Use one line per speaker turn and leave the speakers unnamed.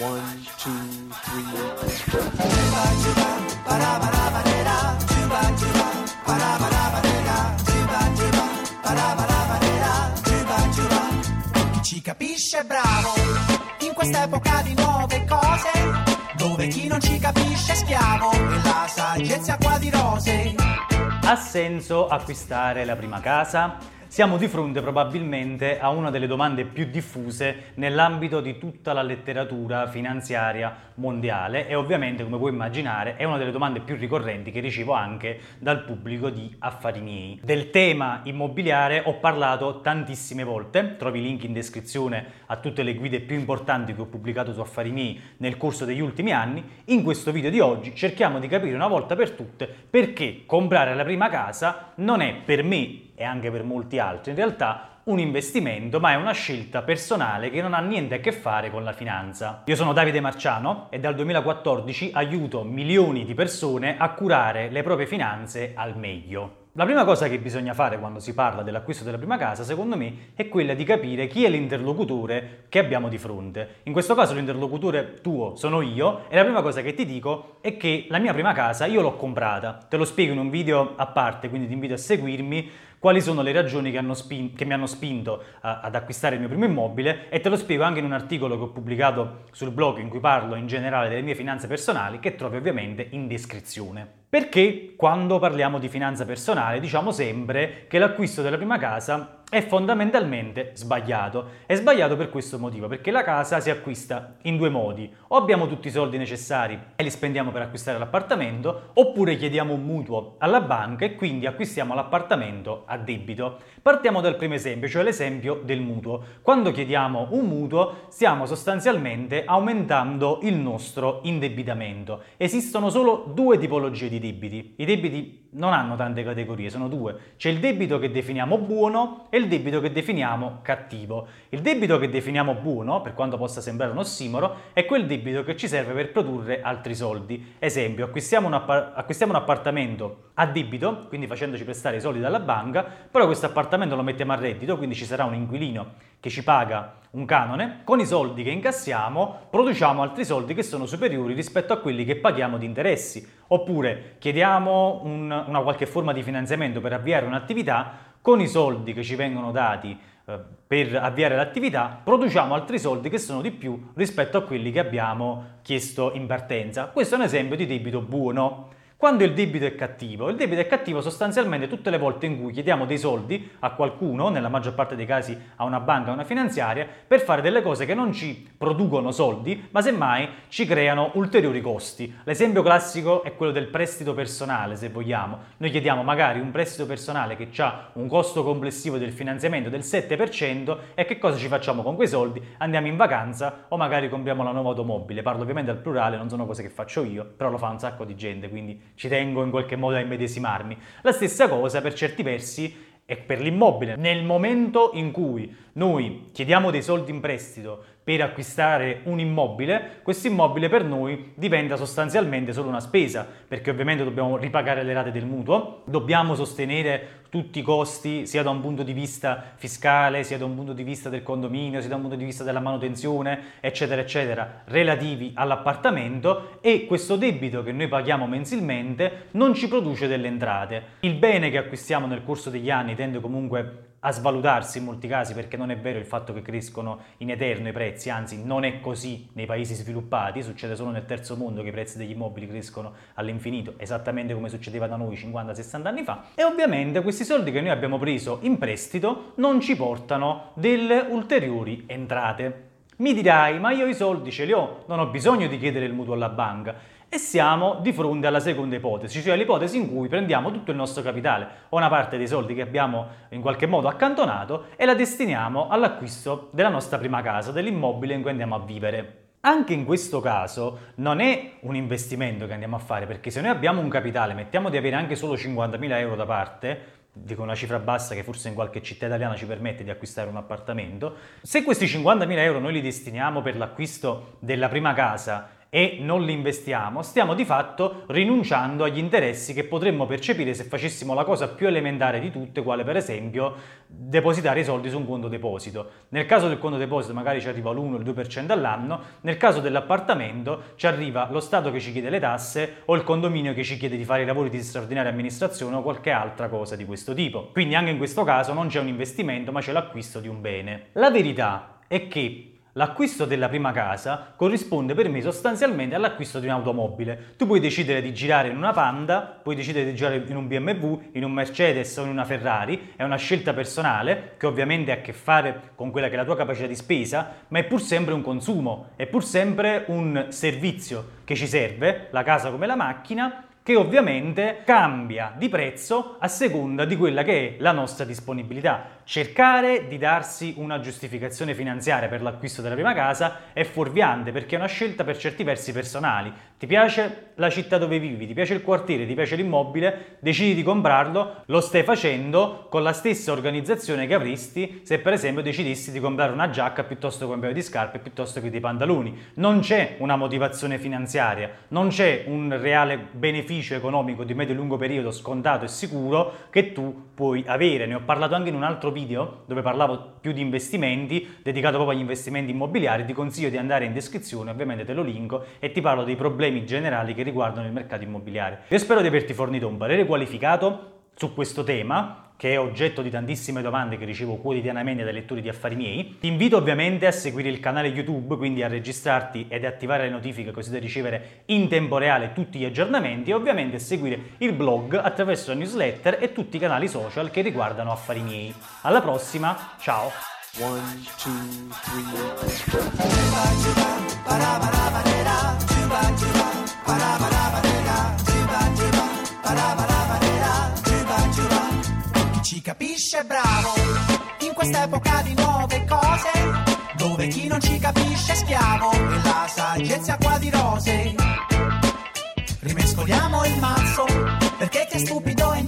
One, two, three.
Ci capisce bravo. In quest'epoca di nuove cose dove chi non ci capisce è schiavo. E la saggezza qua di rose
Ha senso acquistare la prima casa? Siamo di fronte probabilmente a una delle domande più diffuse nell'ambito di tutta la letteratura finanziaria mondiale e ovviamente, come puoi immaginare, è una delle domande più ricorrenti che ricevo anche dal pubblico di Affari miei. Del tema immobiliare ho parlato tantissime volte, trovi link in descrizione a tutte le guide più importanti che ho pubblicato su Affari miei nel corso degli ultimi anni. In questo video di oggi cerchiamo di capire una volta per tutte perché comprare la prima casa non è per me e anche per molti altri in realtà un investimento, ma è una scelta personale che non ha niente a che fare con la finanza. Io sono Davide Marciano e dal 2014 aiuto milioni di persone a curare le proprie finanze al meglio. La prima cosa che bisogna fare quando si parla dell'acquisto della prima casa, secondo me, è quella di capire chi è l'interlocutore che abbiamo di fronte. In questo caso l'interlocutore tuo sono io e la prima cosa che ti dico è che la mia prima casa io l'ho comprata. Te lo spiego in un video a parte, quindi ti invito a seguirmi quali sono le ragioni che, spin- che mi hanno spinto a- ad acquistare il mio primo immobile e te lo spiego anche in un articolo che ho pubblicato sul blog in cui parlo in generale delle mie finanze personali che trovi ovviamente in descrizione. Perché quando parliamo di finanza personale diciamo sempre che l'acquisto della prima casa è fondamentalmente sbagliato. È sbagliato per questo motivo, perché la casa si acquista in due modi. O abbiamo tutti i soldi necessari e li spendiamo per acquistare l'appartamento, oppure chiediamo un mutuo alla banca e quindi acquistiamo l'appartamento a debito. Partiamo dal primo esempio, cioè l'esempio del mutuo. Quando chiediamo un mutuo stiamo sostanzialmente aumentando il nostro indebitamento. Esistono solo due tipologie di debiti. I debiti non hanno tante categorie, sono due. C'è il debito che definiamo buono e il debito che definiamo cattivo. Il debito che definiamo buono, per quanto possa sembrare un ossimoro, è quel debito che ci serve per produrre altri soldi. Esempio, acquistiamo un, app- acquistiamo un appartamento a debito, quindi facendoci prestare i soldi dalla banca, però questo appartamento lo mettiamo a reddito, quindi ci sarà un inquilino che ci paga un canone, con i soldi che incassiamo produciamo altri soldi che sono superiori rispetto a quelli che paghiamo di interessi, oppure chiediamo un, una qualche forma di finanziamento per avviare un'attività, con i soldi che ci vengono dati eh, per avviare l'attività produciamo altri soldi che sono di più rispetto a quelli che abbiamo chiesto in partenza. Questo è un esempio di debito buono. Quando il debito è cattivo? Il debito è cattivo sostanzialmente tutte le volte in cui chiediamo dei soldi a qualcuno, nella maggior parte dei casi a una banca a una finanziaria, per fare delle cose che non ci producono soldi, ma semmai ci creano ulteriori costi. L'esempio classico è quello del prestito personale, se vogliamo. Noi chiediamo magari un prestito personale che ha un costo complessivo del finanziamento del 7% e che cosa ci facciamo con quei soldi? Andiamo in vacanza o magari compriamo la nuova automobile. Parlo ovviamente al plurale, non sono cose che faccio io, però lo fa un sacco di gente, quindi ci tengo in qualche modo a immedesimarmi. La stessa cosa per certi versi è per l'immobile. Nel momento in cui noi chiediamo dei soldi in prestito per acquistare un immobile, questo immobile per noi diventa sostanzialmente solo una spesa, perché ovviamente dobbiamo ripagare le rate del mutuo, dobbiamo sostenere tutti i costi sia da un punto di vista fiscale, sia da un punto di vista del condominio, sia da un punto di vista della manutenzione, eccetera, eccetera, relativi all'appartamento e questo debito che noi paghiamo mensilmente non ci produce delle entrate. Il bene che acquistiamo nel corso degli anni tende comunque a svalutarsi in molti casi perché non è vero il fatto che crescono in eterno i prezzi, anzi non è così nei paesi sviluppati, succede solo nel terzo mondo che i prezzi degli immobili crescono all'infinito, esattamente come succedeva da noi 50-60 anni fa e ovviamente questi soldi che noi abbiamo preso in prestito non ci portano delle ulteriori entrate. Mi dirai, ma io i soldi ce li ho, non ho bisogno di chiedere il mutuo alla banca. E siamo di fronte alla seconda ipotesi, cioè l'ipotesi in cui prendiamo tutto il nostro capitale o una parte dei soldi che abbiamo in qualche modo accantonato e la destiniamo all'acquisto della nostra prima casa, dell'immobile in cui andiamo a vivere. Anche in questo caso non è un investimento che andiamo a fare, perché se noi abbiamo un capitale, mettiamo di avere anche solo 50.000 euro da parte, dico una cifra bassa che forse in qualche città italiana ci permette di acquistare un appartamento, se questi 50.000 euro noi li destiniamo per l'acquisto della prima casa e non li investiamo, stiamo di fatto rinunciando agli interessi che potremmo percepire se facessimo la cosa più elementare di tutte, quale per esempio depositare i soldi su un conto deposito. Nel caso del conto deposito magari ci arriva l'1 o il 2% all'anno, nel caso dell'appartamento ci arriva lo Stato che ci chiede le tasse o il condominio che ci chiede di fare i lavori di straordinaria amministrazione o qualche altra cosa di questo tipo. Quindi anche in questo caso non c'è un investimento ma c'è l'acquisto di un bene. La verità è che L'acquisto della prima casa corrisponde per me sostanzialmente all'acquisto di un'automobile. Tu puoi decidere di girare in una Panda, puoi decidere di girare in un BMW, in un Mercedes o in una Ferrari, è una scelta personale che ovviamente ha a che fare con quella che è la tua capacità di spesa, ma è pur sempre un consumo, è pur sempre un servizio che ci serve, la casa come la macchina, che ovviamente cambia di prezzo a seconda di quella che è la nostra disponibilità. Cercare di darsi una giustificazione finanziaria per l'acquisto della prima casa è fuorviante perché è una scelta per certi versi personali. Ti piace la città dove vivi, ti piace il quartiere, ti piace l'immobile, decidi di comprarlo, lo stai facendo con la stessa organizzazione che avresti se per esempio decidessi di comprare una giacca piuttosto che un paio di scarpe piuttosto che dei pantaloni. Non c'è una motivazione finanziaria, non c'è un reale beneficio economico di medio e lungo periodo scontato e sicuro che tu puoi avere. Ne ho parlato anche in un altro video video dove parlavo più di investimenti, dedicato proprio agli investimenti immobiliari, ti consiglio di andare in descrizione, ovviamente te lo linko e ti parlo dei problemi generali che riguardano il mercato immobiliare. Io spero di averti fornito un parere qualificato su questo tema che è oggetto di tantissime domande che ricevo quotidianamente dai lettori di affari miei. Ti invito ovviamente a seguire il canale YouTube, quindi a registrarti ed attivare le notifiche così da ricevere in tempo reale tutti gli aggiornamenti e ovviamente a seguire il blog attraverso la newsletter e tutti i canali social che riguardano affari miei. Alla prossima, ciao! One, two,
Chi capisce bravo in quest'epoca di nuove cose, dove chi non ci capisce è schiavo e la saggezza qua di rose. Rimescoliamo il mazzo perché chi è stupido è